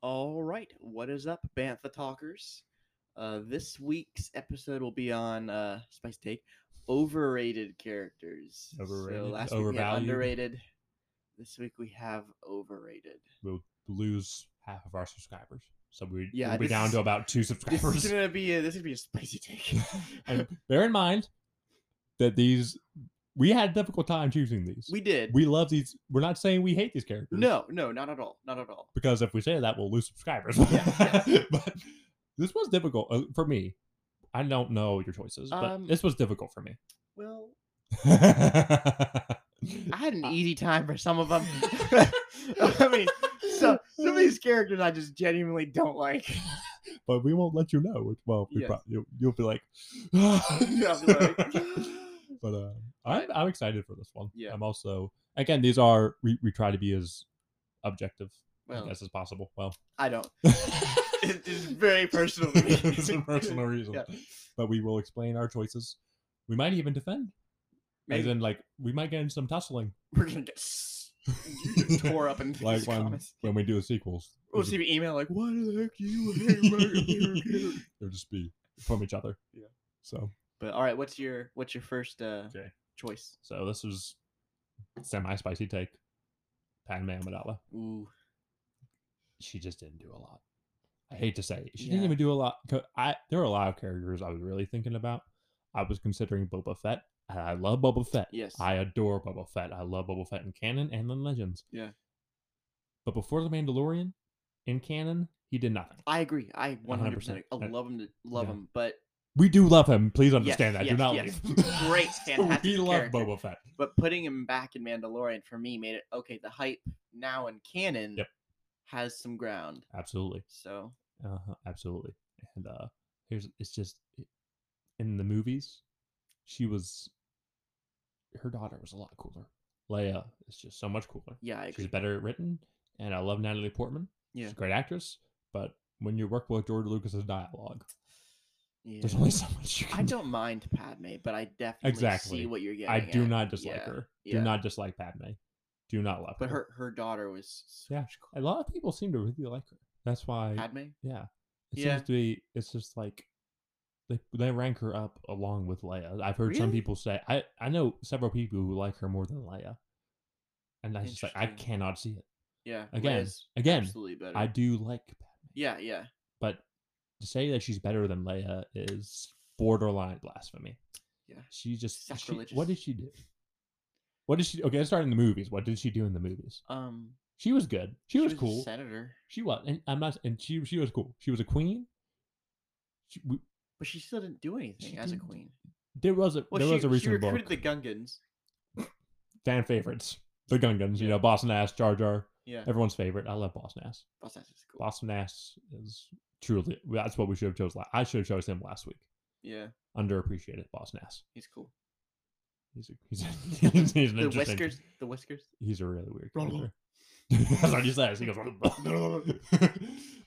All right, what is up, Bantha Talkers? Uh, this week's episode will be on uh, Spice Take overrated characters. Overrated, So last week we had overvalued. underrated. This week we have overrated. We'll lose half of our subscribers, so we Yeah, we'll be this down is- to about two subscribers. This subscribers. is gonna be a, this is gonna be a spicy take. and bear in mind that these we had a difficult time choosing these. we did. we love these. We're not saying we hate these characters. no, no, not at all, not at all. because if we say that, we'll lose subscribers. Yeah, but this was difficult uh, for me. I don't know your choices, but Um, this was difficult for me. Well, I had an easy time for some of them. I mean, so, some of these characters I just genuinely don't like. but we won't let you know. Well, we Yes. you'll, you'll be like, like, but uh, I'm I'm excited for this one. Yeah. I'm also again these are we, we try to be as objective Well, as possible. Well, I don't. It is very personal. it's a personal reason, Yeah. but we will explain our choices. We might even defend. As Maybe in, like we might get into some tussling, we're gonna get tore up and like when comments. when we do the sequels. We'll see the email like, "Why the heck do you hate my character?" It'll just be from each other. Yeah. So But all right, what's your what's your first uh, Okay. choice? so this was semi spicy take. Padme Amidala. Ooh, She just didn't do a lot. I hate to say it. She Yeah. didn't even do a lot. I there were a lot of characters I was really thinking about. I was considering Boba Fett. And I love Boba Fett. yes. I adore Boba Fett. I love Boba Fett in canon and in Legends. Yeah. But before the Mandalorian, in canon, he did nothing. I agree. I 100. 100%. I love him. To, love yeah. him, but We do love him. Please understand that. yes, do not yes. leave. Great, fantastic we love character. Boba Fett. but putting him back in Mandalorian for me made it okay. The hype now in canon Yep. has some ground. Absolutely. So Uh-huh, absolutely. And uh here's it's just in the movies, she was her daughter was a lot cooler. Leia is just so much cooler. yeah, I agree. She's better written, and I love Natalie Portman. Yeah. She's a great actress, but when you work with George Lucas's dialogue, Yeah. there's only so much you can I do. don't mind Padme, but I definitely Exactly. see what you're getting. I do at. not dislike Yeah, her. yeah. Do not dislike Padme. Do not love But her. her her daughter was so Yeah. much A lot of people seem to really like her. That's why. Padme. Yeah. It Yeah. seems to be it's just like they they rank her up along with Leia. I've heard some people say I I know several people who like her more than Leia. And I just like I cannot see it. Yeah. Again, Leia's again, absolutely better. I do like Padme, yeah, yeah, but to say that she's better than Leia is borderline blasphemy. yeah. She just she, what did she do? What did she okay, let's start in the movies. What did she do in the movies? Um, She was good. She, was, a cool. senator, She was, and I'm not, and she she was cool. She was a queen. She, we, but she still didn't do anything as a queen. there was a Well, there she, was a she recent recruited book. the Gungans. fan favorites, the Gungans. You know, Boss Nass, Jar Jar, Yeah, everyone's favorite. I love Boss Nass. Boss Nass is cool. Boss Nass is truly that's what we should have chose. La- I should have chose him last week. Yeah, Underappreciated Boss Nass. he's cool. He's a, he's, a, he's, he's The whiskers, the whiskers. He's a really weird character. That's what he says. He goes.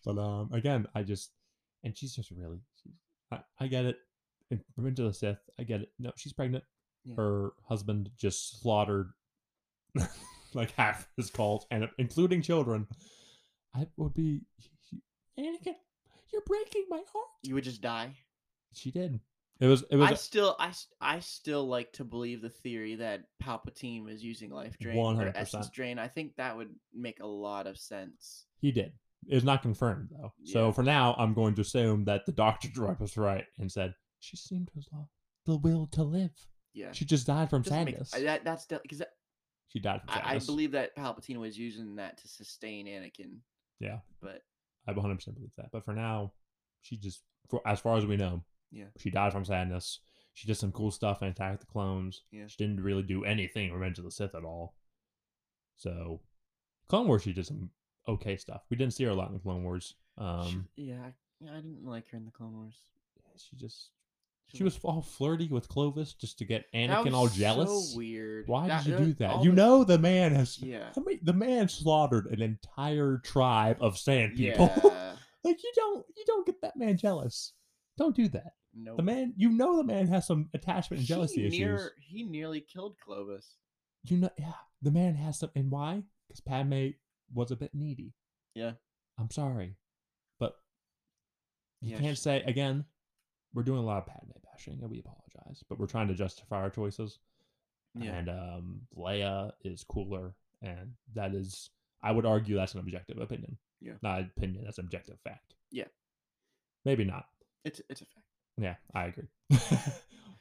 but um, again, I just and she's just really. She's, I, I get it. In Revenge of the Sith, I get it. No, she's pregnant. Yeah. Her husband just slaughtered like half his cult, and including children. I would be Anakin. You're breaking my heart. You would just die. She did. It was. It was. I still, I. I still like to believe the theory that Palpatine was using life drain or 100%. essence drain. I think that would make a lot of sense. He did. It's not confirmed though. So for now, I'm going to assume that the doctor droid was right and said she seemed to have lost the will to live. Yeah, She just died from Doesn't make- sadness. I- that, that's because she died from I, I believe that Palpatine was using that to sustain Anakin. Yeah. but I 100 percent believe that. But for now, she just, for as far as we know, Yeah. she died from sadness. She did some cool stuff and attacked the clones. Yeah. She didn't really do anything Revenge of the Sith at all. So, Clone Wars, she did some okay stuff. We didn't see her a lot in the Clone Wars. Um, yeah, I, yeah, I didn't like her in the Clone Wars. she just She she was all flirty with Clovis just to get Anakin all jealous. So weird. Why That- did you that- do that? You the- know the man has. Yeah. I mean, the man slaughtered an entire tribe of sand people. Yeah. like you don't, you don't get that man jealous. Don't do that. no. The man, you know, the man has some attachment and jealousy he issues. He nearly killed Clovis. You know, yeah, the man has some, and why? Because Padme was a bit needy. Yeah. I'm sorry, but you Yeah, can't sh- say again. We're doing a lot of Padme bashing, and we apologize, but we're trying to justify our choices. Yeah. And um, Leia is cooler, and that is, I would argue, that's an objective opinion. Yeah. not opinion. That's objective fact. Yeah. maybe not. It's it's a fact. Yeah, I agree.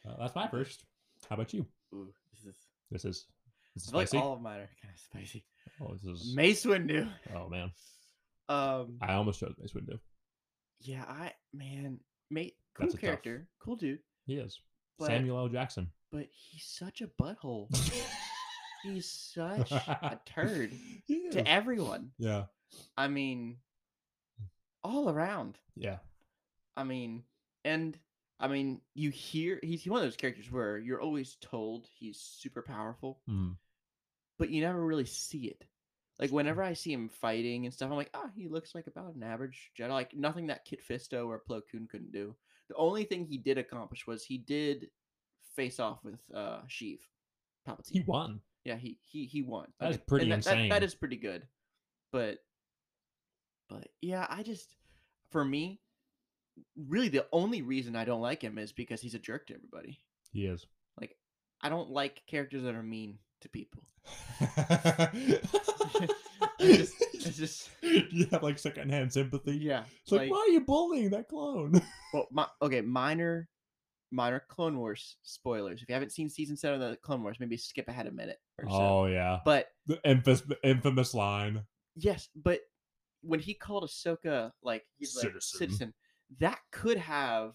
well, that's my first. How about you? Ooh, this is. This is, this I is like spicy. all of mine are kind of spicy. oh, this is. Mace Windu. Oh man, Um. I almost chose Mace Windu. Yeah, I man, mate, cool That's a tough- character, cool dude, He is but Samuel L. Jackson. but he's such a butthole. he's such a turd He is. to everyone. Yeah, I mean, all around. yeah, I mean, and I mean, you hear he's one of those characters where you're always told he's super powerful, mm, but you never really see it. Like whenever I see him fighting and stuff, I'm like, ah, he looks like about an average Jedi. Like nothing that Kit Fisto or Plo Koon couldn't do. The only thing he did accomplish was he did face off with uh Sheev, Palpatine. he won. Yeah, he he he won. That is Okay, pretty and that, that- that insane. is pretty good, but but yeah, I just for me, really the only reason I don't like him is because he's a jerk to everybody. He is. Like I don't like characters that are mean to people. it's just- it's just- you have like secondhand sympathy. Yeah, It's like, why are you bullying that clone? Well, my, okay, minor, minor Clone Wars spoilers. If you haven't seen season seven of the Clone Wars, maybe skip ahead a minute or so. Oh yeah, But the infamous, infamous line. yes, but when he called Ahsoka like he's like Citizen. citizen, that could have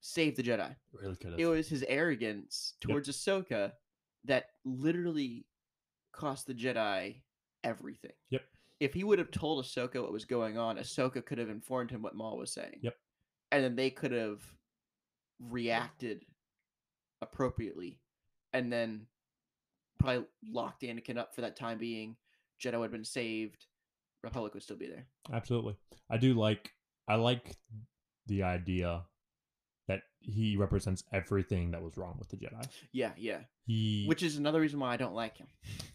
saved the Jedi. Really could It was his arrogance Yep. towards Ahsoka that literally cost the Jedi everything. Yep. If he would have told Ahsoka what was going on, Ahsoka could have informed him what Maul was saying. Yep. And then they could have reacted appropriately and then probably locked Anakin up for that time being. Jedi would have been saved. Republic would still be there. Absolutely. I do like. I like the idea that he represents everything that was wrong with the Jedi. Yeah, yeah. He, Which is another reason why I don't like him.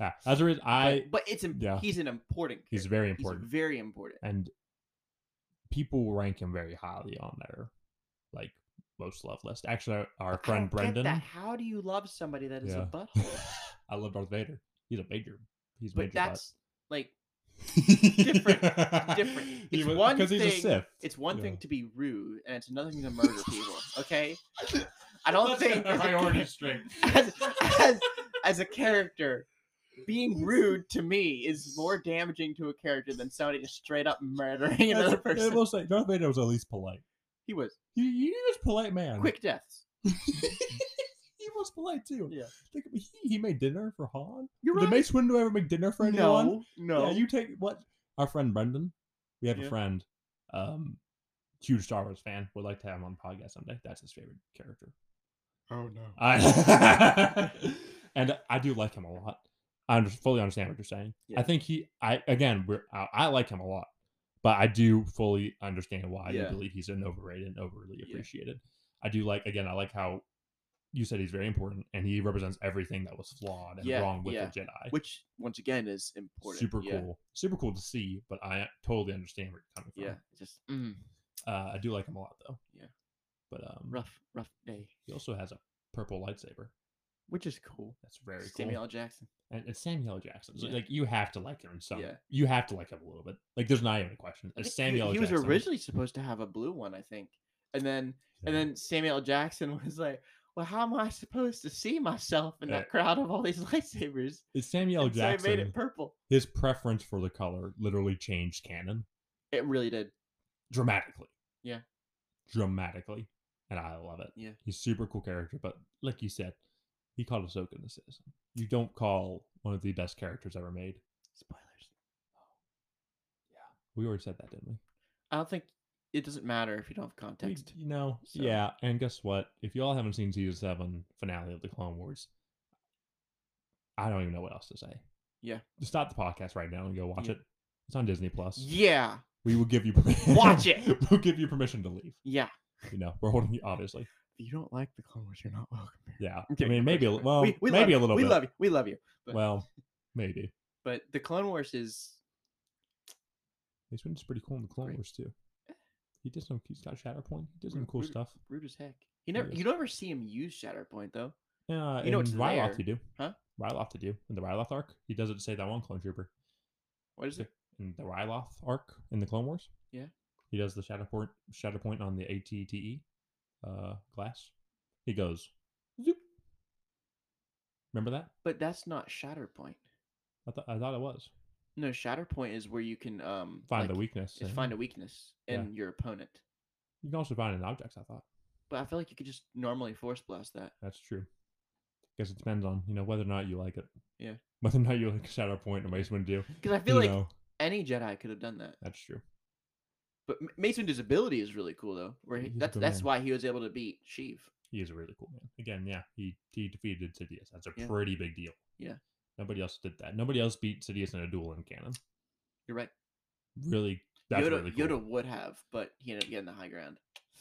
ah, as a reason, I but it's im- yeah. he's an important. he's character. very He's important, very important. and people rank him very highly on their like most love list. Actually, our I friend Brendan. that. How do you love somebody that is Yeah. a butthole? I love Darth Vader. He's a major. He's but major that's like different. different. It's one because he's a thing- Sith. it's one thing to be rude, and it's another thing to murder people. Okay, I don't Let's think as a as, as as a character. Being rude to me is more damaging to a character than somebody just straight up murdering another That's- I person. will say Darth Vader was at least polite. He was He, he was a polite man. quick deaths. he was polite too. Yeah. Think, he, he made dinner for Han. You're Did right. Mace Windu ever make dinner for anyone? No, no. Yeah, you take what our friend Brendan. We have Yeah. a friend, um, huge Star Wars fan. Would like to have him on the podcast someday. That's his favorite character. oh no. I and I do like him a lot. I under, fully understand what you're saying. Yeah. I think he, I again, we're I, I like him a lot, but I do fully understand why you believe he's an overrated and overly Yeah. appreciated. I do like again. I like how you said he's very important and he represents everything that was flawed and Yeah, wrong with yeah. the Jedi. Which once again is important. Super yeah. cool, super cool to see. But I totally understand where you're coming from. Yeah, just mm, uh, I do like him a lot though. Yeah. but um, rough, rough day. he also has a purple lightsaber. Which is cool. That's very cool. Samuel L. Jackson. and it's Samuel L. Jackson. So, Yeah. like you have to like him in some. Yeah. You have to like him a little bit. Like there's not even a question. I It's Samuel. He, L. he was originally supposed to have a blue one, I think, and then and then Samuel L. Jackson was like, "Well, how am I supposed to see myself in Yeah. that crowd of all these lightsabers?" it's Samuel. And so Jackson. made it purple. his preference for the color literally changed canon It really did. dramatically. Yeah. dramatically, and I love it. Yeah. he's a super cool character. But like you said, he called Ahsoka the citizen. You don't call one of the best characters ever made. Spoilers. Oh. Yeah. We already said that, didn't we? I don't think it doesn't matter if you don't have context. you know, So- yeah. And guess what? If y'all haven't seen season seven finale of the Clone Wars, I don't even know what else to say. Yeah. Just stop the podcast right now and go watch Yeah. it. It's on Disney Plus. Yeah, We will give you permission. Watch it! we'll give you permission to leave. yeah. You know, we're holding you obviously. If you don't like the Clone Wars, you're not welcome. here. Yeah. I'm I kidding, mean, maybe a course li- you are. well, we, we maybe a little we bit. love you. We love you. But, Well, maybe. but the Clone Wars is Mace Windu's pretty cool in the Clone Great. Wars too. He did some. He's got Shatterpoint. He did some Rude- cool rude- stuff. Rude as heck. You never is. you never see him use Shatterpoint though. Yeah, You know in it's Ryloth you do. Huh? Ryloth to do in the Ryloth arc. He does it to say that one clone trooper What is it? in the Ryloth arc in the Clone Wars. Yeah. He does the Shatterpoint Shatterpoint on the ATTE uh, glass. He goes. Zoop. Remember that? But that's not Shatterpoint. I thought I thought it was No, Shatterpoint is where you can um find the like, weakness. is in- find a weakness Yeah. in your opponent. You can also find it in objects. I thought But I feel like you could just normally force blast that. that's true. Guess it depends on you know whether or not you like it. Yeah. Whether or not you like Shatterpoint or Mace Windu. Because I feel You like know, any Jedi could have done that. that's true. But M- Mace Windu's ability is really cool though. Where he, He's a that's good that's man. why he was able to beat Sheev. He is a really cool man. Again, yeah, he he defeated Sidious. That's a Yeah. pretty big deal. Yeah. Nobody else did that. Nobody else beat Sidious in a duel in canon. You're right. Really, that's Yoda really cool. Yoda would have, but he ended up getting the high ground.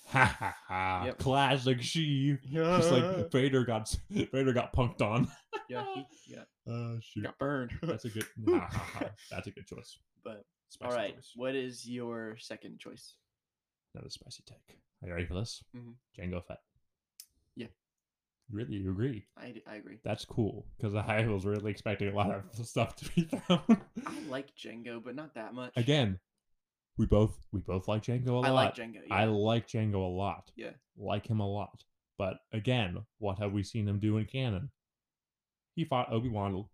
Ha ha ha! Yep. Classic Sheev. Just like Vader got Vader got punked on. yeah, he got, Uh, shoot. got burned. That's a good. ha, ha, ha. That's a good choice. but Spicy all right, choice. what is your second choice? Another spicy take. Are you ready for this? Mhm. Jango Fett. Really, you agree? I, I agree. That's cool because I was really expecting a lot of stuff to be thrown. I like Jango, but not that much. Again, we both we both like Jango a lot. I like Jango. Yeah. I like Jango a lot. Yeah. Like him a lot. But again, what have we seen him do in canon? He fought Obi Wan.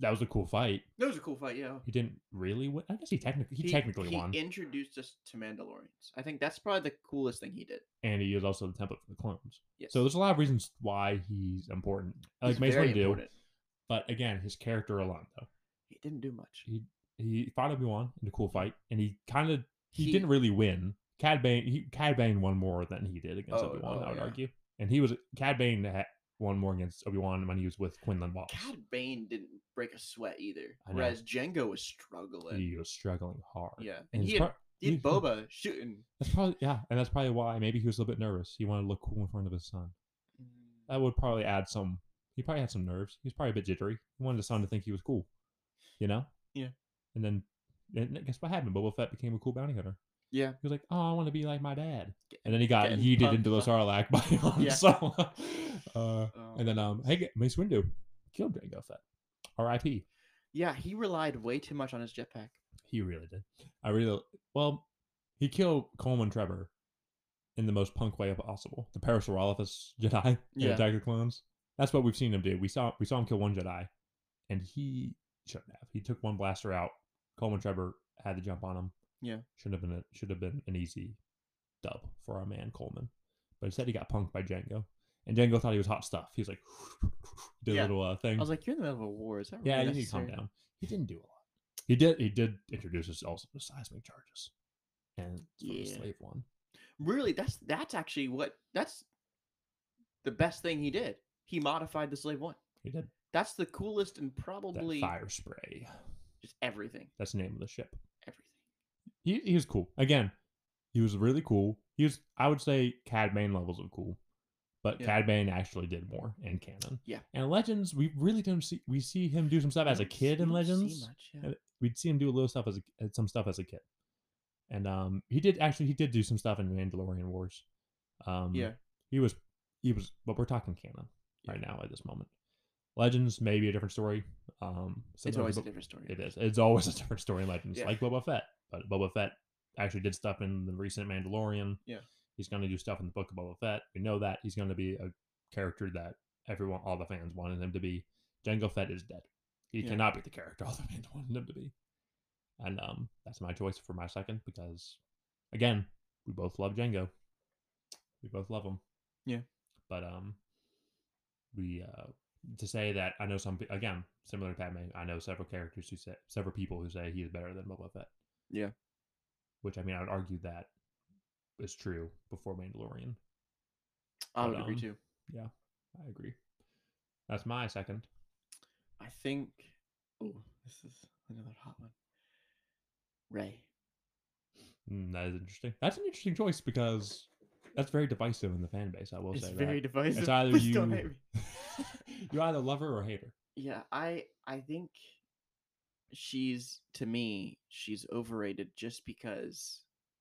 That was a cool fight. that was a cool fight. Yeah. He didn't really win. I guess he technically he, technically he won, introduced us to Mandalorians. I think that's probably the coolest thing he did. and he is also the template for the clones. Yes. So there's a lot of reasons why he's important. Like He's Mace Windu, important. but again, his character alone though. He didn't do much. He he fought Obi Wan in a cool fight, and he kind of he, He- didn't really win. Cad Bane he Cad Bane won more than he did against Oh, Obi Wan. oh, I would yeah. argue, and he was Cad Bane won more against Obi Wan when he was with Quinlan Wallace. Cad Bane didn't break a sweat either, whereas Jango was struggling. He was struggling hard. yeah, and he had, prob- he had Boba shooting. that's probably yeah, and that's probably why maybe he was a little bit nervous. He wanted to look cool in front of his son. That mm. would probably add some. He probably had some nerves. He was probably a bit jittery. He wanted his son to think he was cool, you know. Yeah. And then, and guess what happened? Boba Fett became a cool bounty hunter. Yeah, He was like, "Oh, I want to be like my dad," and then he got getting yeeted into the Sarlacc by Han Yeah. Solo. uh, um, and then, um, hey, Mace Windu killed Jango Fett. R.I.P. yeah, he relied way too much on his jetpack. He really did. I really well. He killed Coleman Trebor in the most punk way possible. The Parasaurolophus Jedi Yeah. Attack the Clones. That's what we've seen him do. We saw we saw him kill one Jedi, and he shouldn't have. He took one blaster out. Coleman Trebor had to jump on him. Yeah. should have been a, should have been an easy dub for our man Coleman, but instead he got punked by Jango, and Jango thought he was hot stuff. He was like, did Yeah. a little uh, thing. I was like, "You're in the middle of a war. Is that Yeah, really you need to calm down. He didn't do a lot. He did. He did introduce us also to seismic charges, and the Yeah. slave one. Really, that's that's actually what that's the best thing he did. He modified the slave one. He did That's the coolest and that probably Firespray. just everything. That's the name of the ship. He he was cool. Again, he was really cool. He was I would say Cad Bane levels of cool, but Yeah. Cad Bane actually did more in canon. Yeah. And Legends, we really don't see we see him do some stuff as a kid in don't see Legends. much, yeah. We'd see him do a little stuff as a, some stuff as a kid, and um he did actually he did do some stuff in Mandalorian Wars. Um, Yeah. he was he was but we're talking canon Yeah. right now at this moment legends may be a different story um It's always a different story. it is it's always a different story in legends Yeah. like boba fett but boba fett actually did stuff in the recent mandalorian Yeah. he's going to do stuff in the book of boba fett we know that he's going to be a character that everyone all the fans wanted him to be Jango fett is dead he Yeah. cannot be the character all the fans wanted him to be and um that's my choice for my second because again we both love Jango we both love him Yeah. but um we uh to say that I know some again similar to Padme, I know several characters who say several people who say he is better than Boba Fett. Yeah. Which I mean I would argue that is true before Mandalorian. I would but, agree um, too. Yeah, I agree. That's my second. I think. Oh, this is another hot one. Rey. Mm, that is interesting. That's an interesting choice because that's very divisive in the fan base. I will It's say very that. divisive. It's either Please don't you hate me. you either love her or hate her. Yeah, I I think she's to me she's overrated just because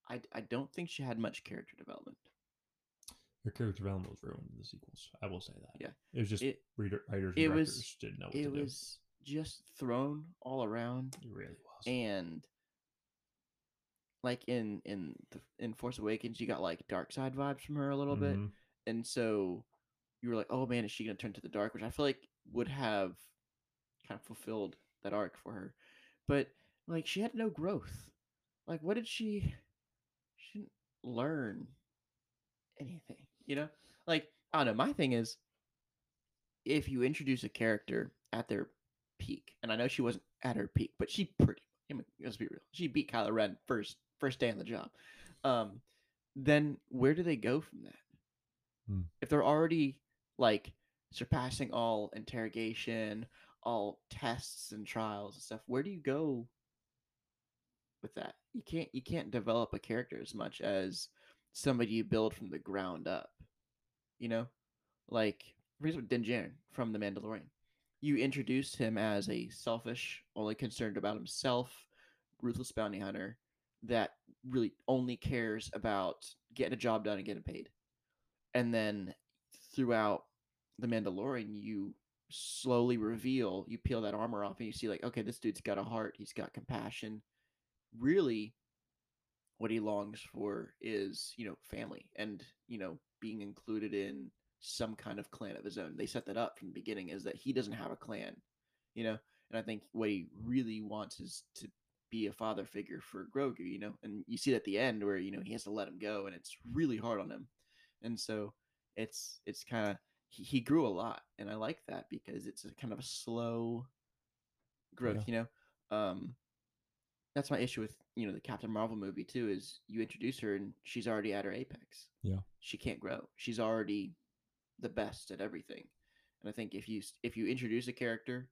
I I don't think she had much character development. Her character development was ruined in the sequels. I will say that. Yeah. It was just It reader, writers and it directors was- didn't know what it was just thrown all around. It really was. and like in in the, in Force Awakens you got like dark side vibes from her a little bit Mhm. and so you were like oh man is she going to turn to the dark which I feel like would have kind of fulfilled that arc for her but like she had no growth. Like what did she she didn't learn anything you know? Like i don't know my thing is if you introduce a character at their peak and i know she wasn't at her peak but she pretty I mean, let's be real she beat kylo ren first first day on the job um then where do they go from that? Hmm. if they're already like surpassing all interrogation all tests and trials and stuff where do you go with that? You can't you can't develop a character as much as somebody you build from the ground up you know? Like for example din Djarin from the mandalorian. You introduced him as a selfish only concerned about himself ruthless bounty hunter that really only cares about getting a job done and getting paid. And then throughout the mandalorian you slowly reveal you peel that armor off and you see like okay this dude's got a heart he's got compassion. Really what he longs for is you know family and you know being included in some kind of clan of his own. They set that up from the beginning is that he doesn't have a clan you know? And i think what he really wants is to be a father figure for grogu you know? And you see it at the end where you know he has to let him go and it's really hard on him. And so it's it's kind of he, he grew a lot and i like that because it's a kind of a slow growth you know? Um that's my issue with you know the captain marvel movie too is you introduce her and she's already at her apex. Yeah. she can't grow. She's already the best at everything. And i think if you if you introduce a character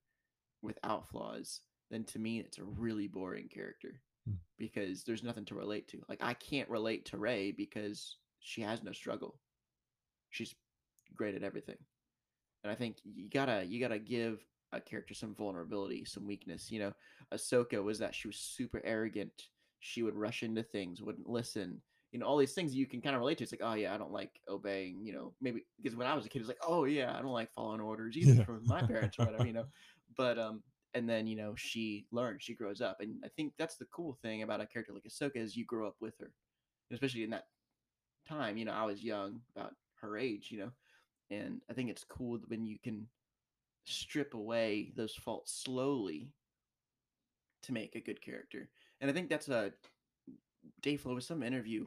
without flaws then to me it's a really boring character Hmm. because there's nothing to relate to. Like i can't relate to rey because she has no struggle. She's great at everything. And i think you gotta you gotta give a character some vulnerability some weakness you know? Ahsoka was that she was super arrogant. She would rush into things wouldn't listen. You know all these things you can kind of relate to it's like oh yeah i don't like obeying you know? Maybe because when i was a kid it's like oh yeah i don't like following orders either Yeah. from my parents or whatever you know? But um and then you know she learns she grows up and i think that's the cool thing about a character like ahsoka is you grow up with her. Especially in that time you know i was young about her age you know and i think it's cool when you can strip away those faults slowly to make a good character and i think that's a dave Filoni, with some interview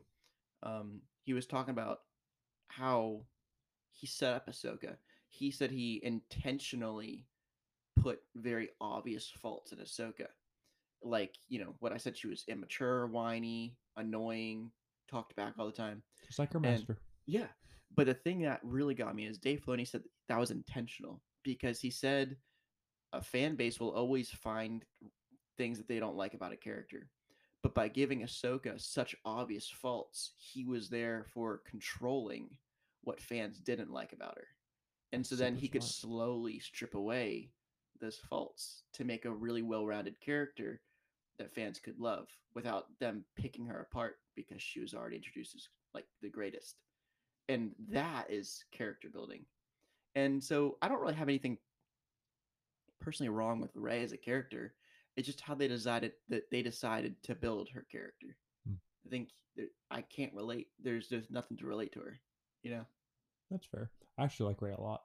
um he was talking about how he set up ahsoka he said he intentionally put very obvious faults in ahsoka like you know what i said she was immature whiny annoying talked back all the time Just like her and- master. yeah. But the thing that really got me is Dave Filoni said that was intentional because he said a fan base will always find things that they don't like about a character. But by giving Ahsoka such obvious faults, he was there for controlling what fans didn't like about her. And so then he could slowly strip away those faults to make a really well rounded character that fans could love without them picking her apart because she was already introduced as like the greatest. And that is character building. And so I don't really have anything personally wrong with Rey as a character. It's just how they decided that they decided to build her character. Hmm. I think I can't relate. There's there's nothing to relate to her. You know? That's fair. I actually like Rey a lot.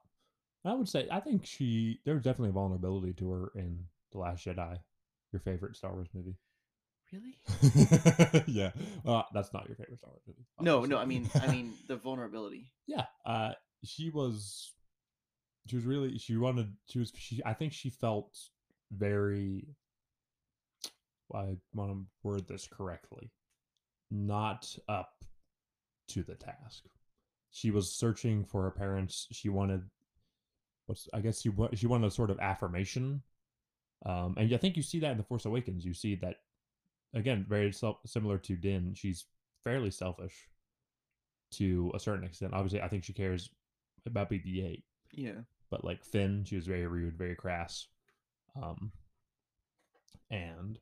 I would say I think she there's definitely a vulnerability to her in The Last Jedi, your favorite Star Wars movie. Really? yeah. Well, that's not your favorite Star Wars movie. No, no. I mean, I mean the vulnerability. yeah. Uh, she was, she was really, she wanted, she was, she, I think she felt very, I want to word this correctly, not up to the task. She was searching for her parents. She wanted, what's, I guess she, she wanted a sort of affirmation. Um, and I think you see that in The Force Awakens. You see that, again, very self- similar to Din. She's fairly selfish to a certain extent. Obviously, I think she cares about BB-8, Yeah. but like Finn, she was very rude, very crass. Um, and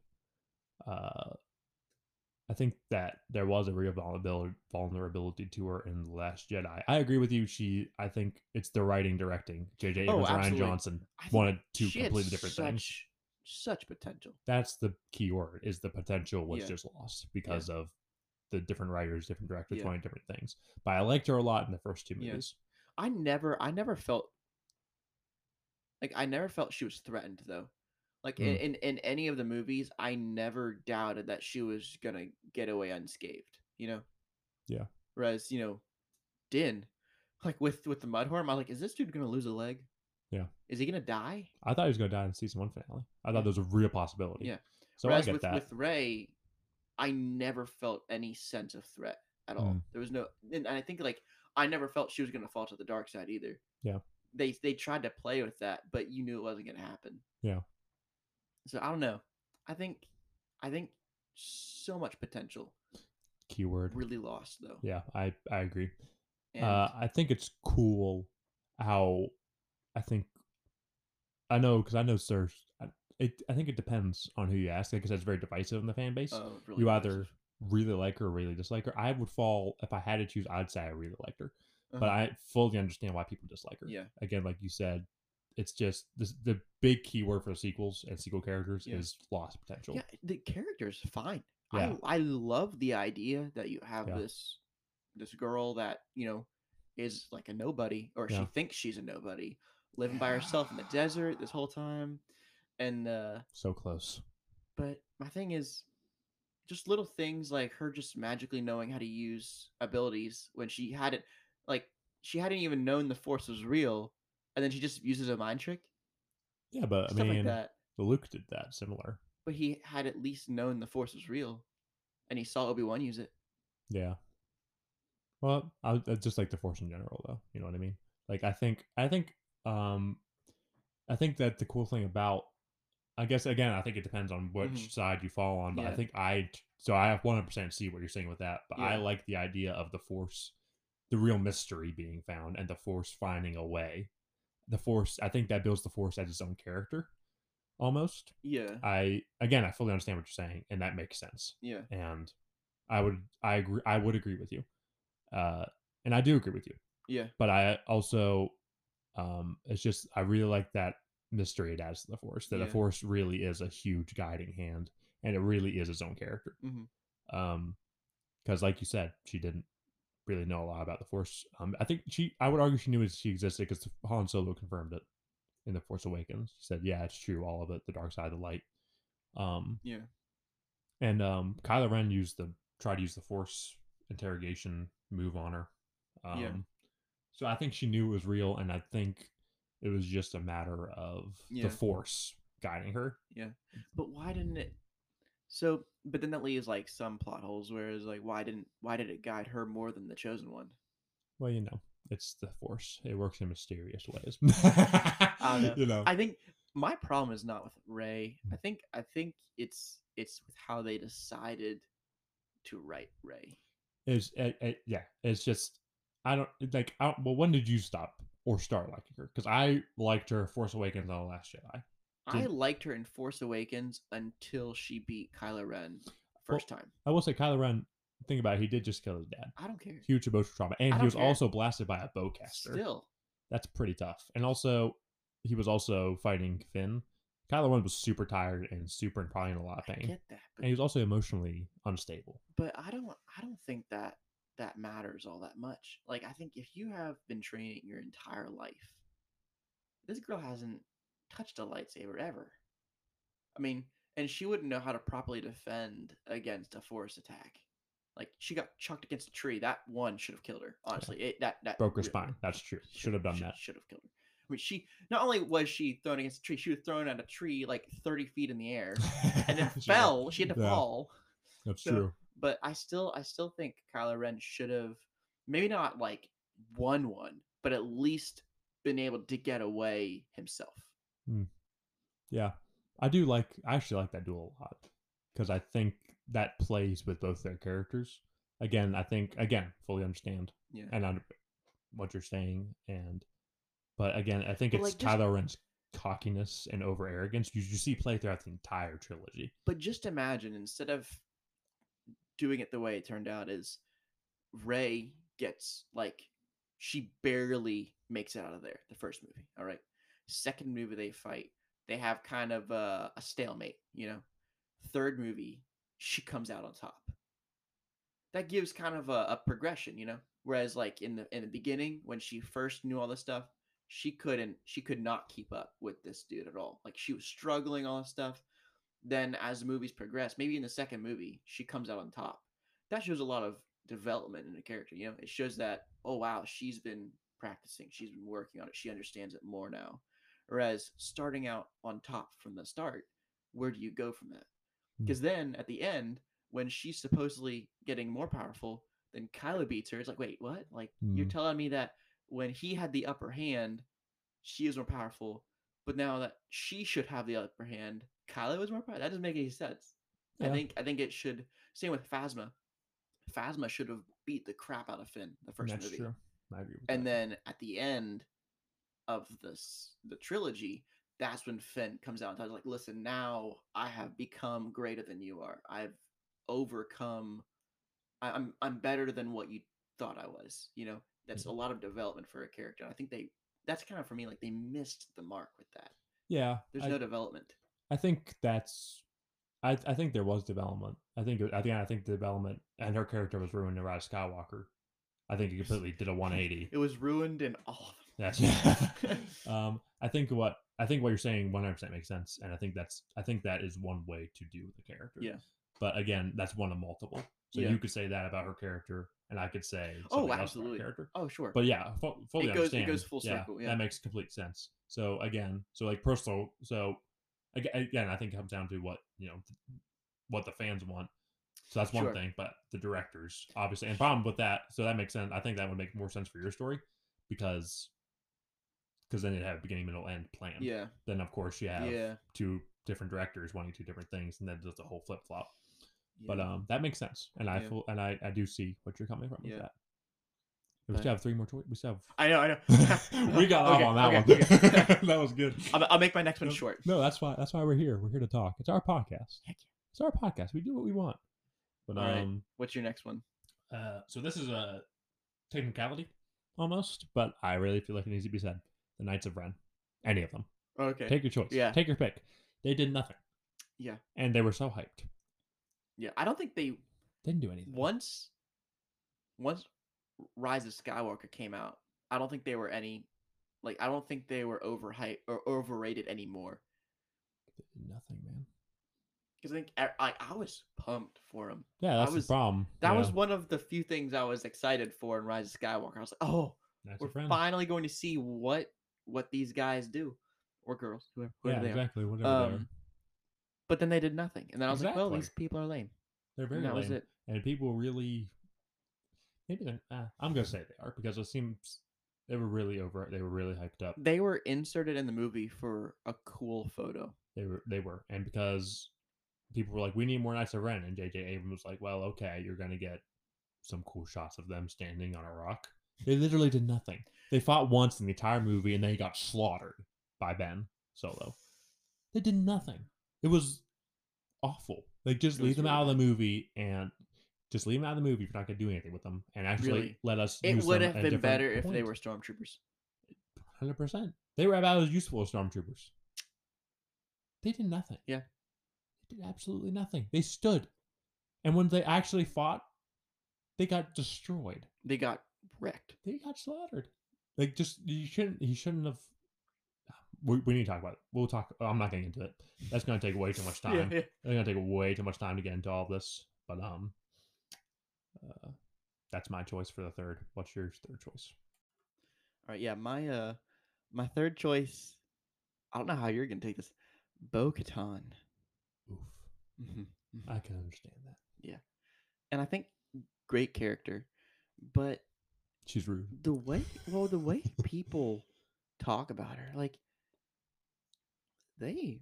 uh, I think that there was a real vulnerability vulnerability to her in the Last Jedi. I agree with you. She, I think it's the writing, directing. J.J. Oh, Abrams, Rian. Johnson wanted two completely different things. Such potential. That's the key word. Is the potential was Yeah. just lost because of the different writers, different directors Yeah. wanting different things. But I liked her a lot in the first two Yeah. movies. I never, I never felt like I never felt she was threatened though. Like in, Mm. in in any of the movies, I never doubted that she was gonna get away unscathed. You know. Yeah. Whereas you know, Din, like with with the Mudhorn, I'm like, is this dude gonna lose a leg? Yeah. Is he gonna die? I thought he was going to die in season one finale. I thought there was a real possibility. Yeah. So Whereas I get with that. with Rey, I never felt any sense of threat at all. Mm. There was no, and I think like I never felt she was gonna fall to the dark side either. Yeah. They they tried to play with that, but you knew it wasn't gonna happen. Yeah. So I don't know. I think, I think so much potential Keyword. really lost though. Yeah, I I agree. And Uh, I think it's cool how I think I know because I know Sir. I- It I think it depends on who you ask because it's very divisive in the fan base. uh, really you impressive. either really like her or really dislike her. I would fall if I had to choose. I'd say I really liked her, but Uh-huh. I fully understand why people dislike her. yeah, Again, like you said, it's just this, the big keyword for sequels and sequel characters Yeah. is lost potential. yeah, the character's fine. Yeah. I I love the idea that you have Yeah. this this girl that you know is like a nobody, or Yeah. she thinks she's a nobody, living by herself in the desert this whole time, and uh So close. but my thing is just little things like her just magically knowing how to use abilities when she hadn't like she hadn't even known the force was real and then she just uses a mind trick Yeah, but I mean, like that Luke did that similar. but he had at least known the force was real and he saw obi-wan use it Yeah. Well, I, I just like the force in general, though. You know what I mean? Like, I think, I think, um, I think that the cool thing about, I guess, again, I think it depends on which Mhm. side you fall on. But I think I, so I have one hundred percent see what you're saying with that. But I like the idea of the force, the real mystery being found, and the force finding a way. The force, I think that builds the force as its own character, almost. yeah I again, I fully understand what you're saying, and that makes sense yeah and I would I agree I would agree with you, uh, and I do agree with you. yeah But I also, um, it's just I really like that mystery it adds to the force. That the force really is a huge guiding hand, and it really is its own character. Mhm. Um, because like you said, she didn't really know a lot about the force. Um, I think she I would argue she knew it she existed because Han Solo confirmed it in the Force Awakens. She said, "Yeah, it's true, all of it, the dark side of the light." Um, yeah and um, Kylo Ren used the tried to use the Force interrogation move on her. Um, Yeah. So I think she knew it was real, and I think it was just a matter of Yeah. the Force guiding her. Yeah, but why didn't it so but then that leaves like some plot holes whereas like why didn't why did it guide her more than the chosen one Well, you know, it's the Force. It works in mysterious ways. know. You know. I think my problem is not with Rey. Hmm. I think I think it's it's with how they decided to write Rey. It's it, it, yeah. It's just I don't like. I, don't, well, when did you stop or start liking her? Because I liked her Force Awakens on the Last Jedi. I liked her in Force Awakens until she beat Kylo Ren Well, first time. I will say Kylo Ren. Think about it. He did just kill his dad. I don't care. Huge emotional trauma, and he was care. also blasted by a bowcaster. Still, That's pretty tough. And also, he was also fighting Finn. Kylo Ren was super tired and super and probably in a lot of I pain. get that, And he was also emotionally unstable. but I don't I don't think that that matters all that much. Like I think if you have been training your entire life, this girl hasn't touched a lightsaber ever. I mean, and she wouldn't know how to properly defend against a force attack. Like she got chucked against a tree. That one should have killed her. Honestly, it, that that Broke her really- spine. That's true. Should have done that. Should have killed her. I mean, she not only was she thrown against a tree, she was thrown at a tree like thirty feet in the air and then fell. She had to Yeah. fall That's So- true. But I still I still think Kylo Ren should have maybe not like won one, but at least been able to get away himself. Hmm. Yeah, I do like. I actually like that duel a lot because I think that plays with both their characters. Again, I think again fully understand Yeah. and under what you're saying, and but again, I think But, it's like, just- Kylo Ren's cockiness and over arrogance you, you see play throughout the entire trilogy. But just imagine instead of doing it the way it turned out is Rey gets like she barely makes it out of there the first movie. All right. Second movie they fight. They have kind of a, a stalemate, you know. Third movie, she comes out on top. That gives kind of a, a progression, you know. Whereas like in the in the beginning, when she first knew all this stuff, she couldn't she could not keep up with this dude at all. Like she was struggling all this stuff. Then as the movies progress, maybe in the second movie, she comes out on top. That shows a lot of development in the character. You know, it shows that oh wow, she's been practicing, she's been working on it, she understands it more now. Whereas starting out on top from the start, where do you go from that? Hmm. Because then at the end, when she's supposedly getting more powerful, then Kylo beats her. It's like, wait, what? Like you're Hmm. telling me that when he had the upper hand, she is more powerful, but now that she should have the upper hand, Kylo is more powerful. That doesn't make any sense. I think I think it should. Same with Phasma. Phasma should have beat the crap out of Finn the first That's movie, true. I agree with and that. then at the end of this the trilogy, that's when Finn comes out and tells like, "Listen, now I have become greater than you are. I've overcome. I, I'm I'm better than what you thought I was. You know, that's a mm-hmm. lot of development for a character. And I think they that's kind of for me like they missed the mark with that. yeah, There's I, no development. I think that's. I, I think there was development. I think it- again. I think the development and her character was ruined in Rise of Skywalker. I think it completely did a 180. It was ruined in all of That's them. um, I think what I think what you're saying 100 percent makes sense, and I think that's I think that is one way to do the character. Yeah. But again, that's one of multiple. So Yeah. you could say that about her character, and I could say Oh, something else about her absolutely. character. oh, sure. But yeah, fu- fully It goes- it understand. goes full circle, yeah. that makes complete sense. So again, so like personal. So again, I think it comes down to what you know, what the fans want. So that's one Sure. thing, but the directors obviously, and problem with that. So that makes sense. I think that would make more sense for your story because because then it'd have beginning, middle, end plan. yeah. Then of course you have Yeah. two different directors wanting two different things, and then there's a whole flip flop. But um, that makes sense, and I Yeah. full, and I I do see what you're coming from with Yeah. that. We still have three more choices. We still have I know, I know. we got off Okay, on that okay, one. okay. that was good. I'll, I'll make my next one No, short. No, that's why. That's why we're here. We're here to talk. It's our podcast. Heck It's our podcast. We do what we want. But All right. um, What's your next one? uh, so this is a technicality almost, but I really feel like it needs to be said. The Knights of Ren, any of them. Okay. Take your choice. Yeah. Take your pick. They did nothing. Yeah. And they were so hyped. yeah, I don't think they Didn't do anything. once once Rise of Skywalker came out. I don't think they were any like I don't think they were overhyped or overrated anymore. Nothing, man. Because I think I, I I was pumped for him. Yeah, that's was- the problem. That yeah. was one of the few things I was excited for in Rise of Skywalker. I was like, oh, Knights we're finally going to see what what these guys do or girls, whoever, Yeah, whoever they exactly. Whatever. Um, but then they did nothing, and then I was like, well, these people are lame. They're very and that was lame. it. and people really maybe they're uh, i'm gonna say they are because it seems they were really over they were really hyped up. They were inserted in the movie for a cool photo. they were they were and because people were like we need more knights of ren and jj abrams was like well okay you're gonna get some cool shots of them standing on a rock. They literally did nothing. They fought once in the entire movie and they got slaughtered by ben solo. They did nothing. It was awful. Like just leave them really out of the movie and just leave them out of the movie if you're not going to do anything with them and actually Really. let us It use would them have at a been different better if they point. were stormtroopers. 100% they were about as useful as stormtroopers they did nothing Yeah. they did absolutely nothing they stood and when they actually fought they got destroyed They got wrecked. they got slaughtered like just you shouldn't he shouldn't have we, we need to talk about it we'll talk i'm not getting into it that's going to take way too much time Yeah, yeah. it's going to take way too much time to get into all of this but um uh, that's my choice for the third what's your third choice All right, yeah, my uh my third choice. I don't know how you're gonna take this. Bo Katan. oof hmm i can understand that Yeah, And I think great character, but she's rude the way well the way people talk about her, like they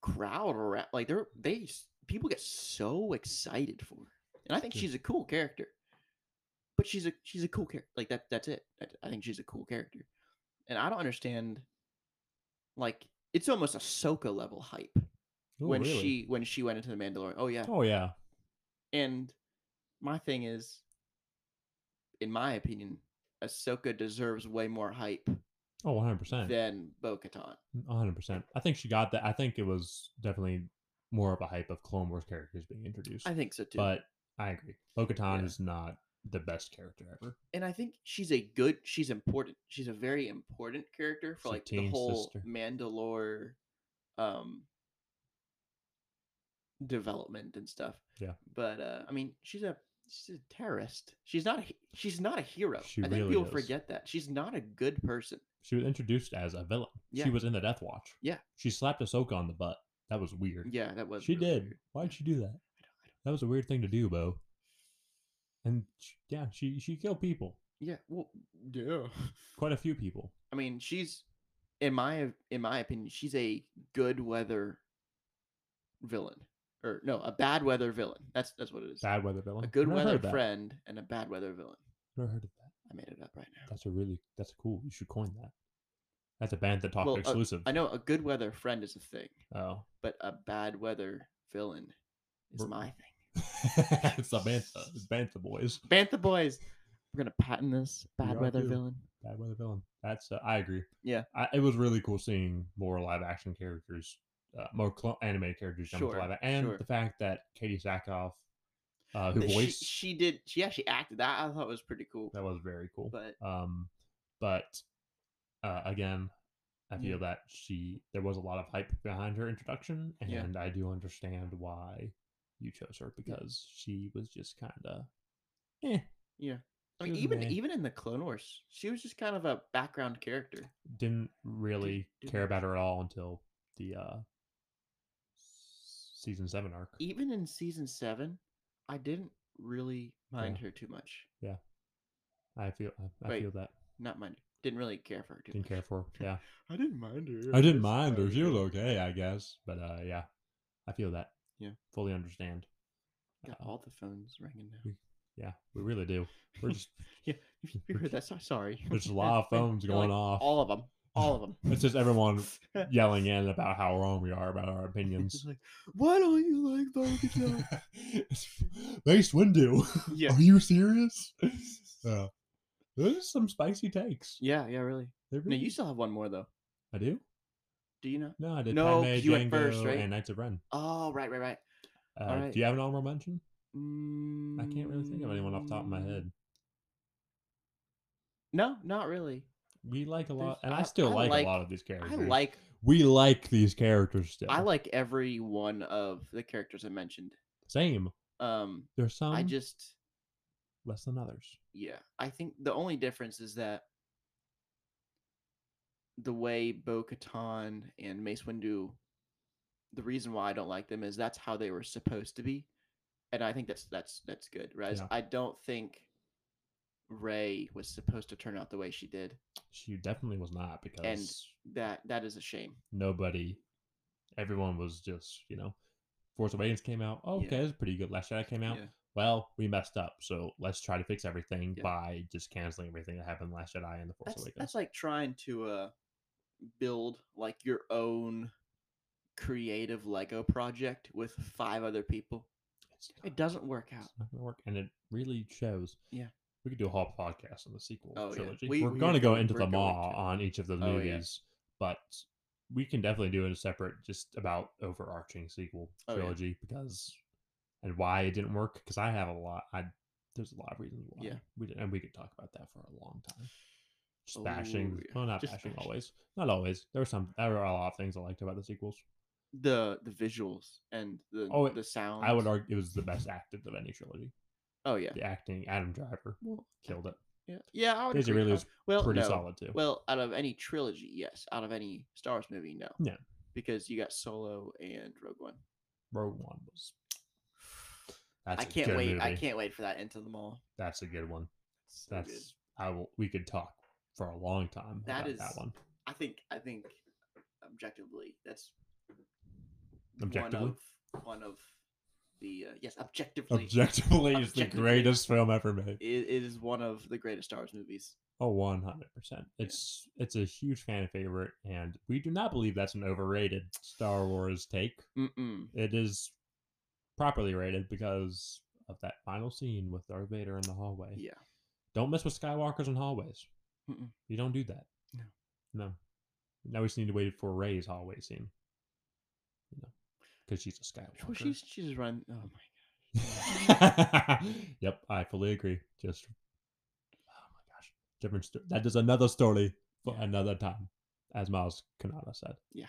crowd around like they're they people get so excited for her. And I think she's a cool character. But she's a she's a cool character. Like that that's it. I, I think she's a cool character. And I don't understand like it's almost Ahsoka level hype Oh, when really? she when she went into the Mandalorian. Oh yeah, Oh yeah. and my thing is, in my opinion, Ahsoka deserves way more hype Oh, 100 percent. than Bo Katan. 100 percent. I think she got that. I think it was definitely more of a hype of Clone Wars characters being introduced. I think so too. but I agree. Bo-Katan Yeah. is not the best character ever. and I think she's a good. She's important. She's a very important character for like the whole sister. Mandalore, um, development and stuff. Yeah. But uh, I mean, she's a she's a terrorist. She's not. A, she's not a hero. She I think really people is. forget that she's not a good person. She was introduced as a villain. Yeah. She was in the Death Watch. Yeah. She slapped Ahsoka on the butt. That was weird. Yeah, that was. she really did. weird. Why'd she do that? That was a weird thing to do, Bo. And sh- yeah, she she killed people. yeah. Well, yeah. Quite a few people. I mean, she's in my in my opinion, she's a good weather villain, or no, a bad weather villain. That's that's what it is. Bad weather villain. a good weather friend and a bad weather villain. Never heard of that. I made it up right now. That's a really that's cool. You should coin that. That's a band that talked Well, uh, exclusive. I know a good weather friend is a thing, oh. but a bad weather villain is We're- my thing. it's the Bantha. It's Bantha boys. Bantha boys, we're gonna patent this bad are weather villain. Bad weather villain. That's uh, I agree. Yeah. I, it was really cool seeing more live action characters, uh, more cl- animated characters jump Sure, live, and sure. the fact that Katee Sackhoff, uh, who She- voiced She, did. She actually acted that. I thought was pretty cool. that was very cool. But Um, but uh, again, I Yeah. feel that she there was a lot of hype behind her introduction, and Yeah. I do understand why you chose her because she was just kind of, eh, yeah, I mean, even meh. even in the Clone Wars, she was just kind of a background character. didn't really didn't care about her at all until the uh season seven arc. Even in season seven, I didn't really mind her too much. Yeah, I feel I, I Wait. feel that Not mind. Didn't really care for her too didn't much. care for. her. Yeah, I didn't mind her. I didn't mind her. She was okay, I guess. But uh, yeah, I feel that. Yeah. fully understand. Got Uh, all the phones ringing now. Yeah, we really do. We're just Yeah, you heard that? So- Sorry. there's a lot of phones going like, off. All of them. All of them. It's just everyone yelling in about how wrong we are about our opinions. It's like, why don't you like Bo-Katan? Mace Windu. Yeah. Are you serious? Uh, those are some spicy takes. yeah, yeah, really. They No, really- you still have one more though. I do. Do you know? No, I did. No, Padme, you went Jango, first, right? and Knights of Ren. Oh, right, right, right. Uh, Alright. Do you have an honorable mention? Mm, I can't really think of anyone off the top of my head. No, not really. We like a lot, There's- and I, I- still I like, like- a lot of these characters. I like We like these characters still. I like every one of the characters I mentioned. Same. Um, There's some I just less than others. yeah, I think the only difference is that the way Bo Katan and Mace Windu, the reason why I don't like them is that's how they were supposed to be, and I think that's that's that's good. Whereas Yeah. I don't think Rey was supposed to turn out the way she did. She definitely was not because and That that is a shame. nobody, everyone was just you know, Force Awakens came out. Oh, Yeah. okay, it's pretty good. Last Jedi came out. Yeah. Well, we messed up, so let's try to fix everything Yeah. by just canceling everything that happened Last Jedi and the Force That's Awakens. that's like trying to uh build like your own creative Lego project with five other people. It doesn't work out. it's not gonna work, and it really shows. Yeah. we could do a whole podcast on the sequel Oh, yeah. trilogy. We- We, are we going to go into we're them going all to. on each of the Oh, yeah. movies, but we can definitely do it a separate, just about overarching sequel Oh, yeah. trilogy because and why it didn't work. Because I have a lot. I there's a lot of reasons why. Yeah. we did, and we could talk about that for a long time. Just bashing. Oh, yeah. Well, not Just bashing bashing. always. Not always. There were some. There were a lot of things I liked about the sequels. The the visuals and the Oh, it- the sound. I would argue it was the best acted of any trilogy. Oh yeah. The acting, Adam Driver Well, killed it. yeah. Yeah, I would Daisy really was well, Pretty no. solid too. Well, out of any trilogy, yes. Out of any Star Wars movie, no. Yeah. Because you got Solo and Rogue One. Rogue One was. That's I can't wait. I can't wait for that into the mall. That's a good one. So That's good. I will. We could talk for a long time That is that one. I think I think objectively that's Objectively? one of one of the uh, yes, objectively, Objectively, it's the greatest film ever made. it, it is one of the greatest Star Wars movies. Oh, one hundred percent. It's it's a huge fan favorite, and we do not believe that's an overrated Star Wars take. Mm-mm. It is properly rated because of that final scene with Darth Vader in the hallway. Yeah. Don't mess with Skywalkers in hallways. Mm-mm. You don't do that. No. No. Now we just need to wait for Rey's hallway scene. You know, because she's a Skywalker. Well, she's she's run. Oh my yep, I fully agree. Just oh my gosh, different. Sto- that is another story for Yeah. another time, as Maz Kanata said. Yeah.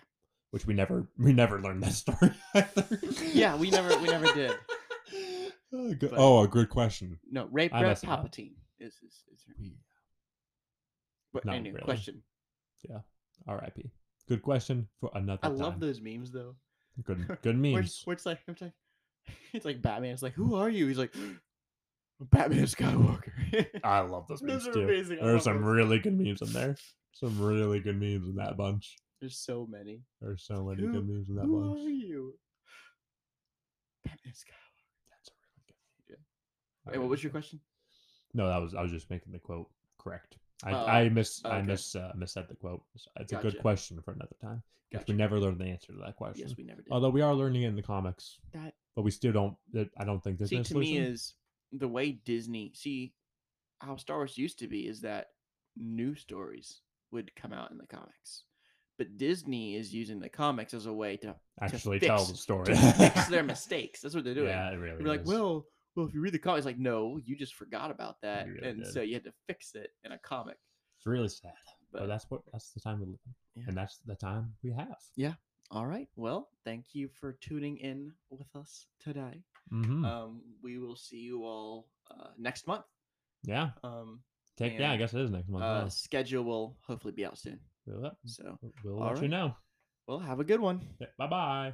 which we never we never learned that story. Either. Yeah, we never- we never did. oh, good, But- oh, a good question. No, Ray I Brett messed it up. Palpatine is is, is her name. But Not anyway, really. question. Yeah. R.I.P. Good question for another I time. love those memes though. Good good memes. where it's like, it's like, it's like Batman. It's like, who are you? He's like, Batman Skywalker. I love those memes Those are too. amazing. I There's some those. really good memes in there. Some really good memes in that bunch. There's so many. There's so many Who- good memes in that Who bunch. are you? Batman Skywalker. That's a really good. Wait, what was your question? No, that was I was just making the quote correct. I Oh, I miss I miss uh, missaid the quote. It's, it's a good question for another time. Gotcha. We never learned the answer to that question. Yes, we never did. Although we are learning it in the comics, that but we still don't. that- I don't think there's see to me is the way Disney see how Star Wars used to be is that new stories would come out in the comics, but Disney is using the comics as a way to actually fix- tell the story. to fix their mistakes. That's what they're doing. Yeah, it really. You're like, well, well, if you read the comics, like, no, you just forgot about that, really and did. so you had to fix it in a comic. it's really sad, but, But, that's what that's the time we live in, Yeah. and that's the time we have. Yeah. All right, well, thank you for tuning in with us today. Mm-hmm. Um, we will see you all uh, next month. yeah, Um, take. Yeah, I guess it is next month. uh, huh? schedule will hopefully be out soon. We'll, So, we'll let you right. know. well, have a good one. bye bye.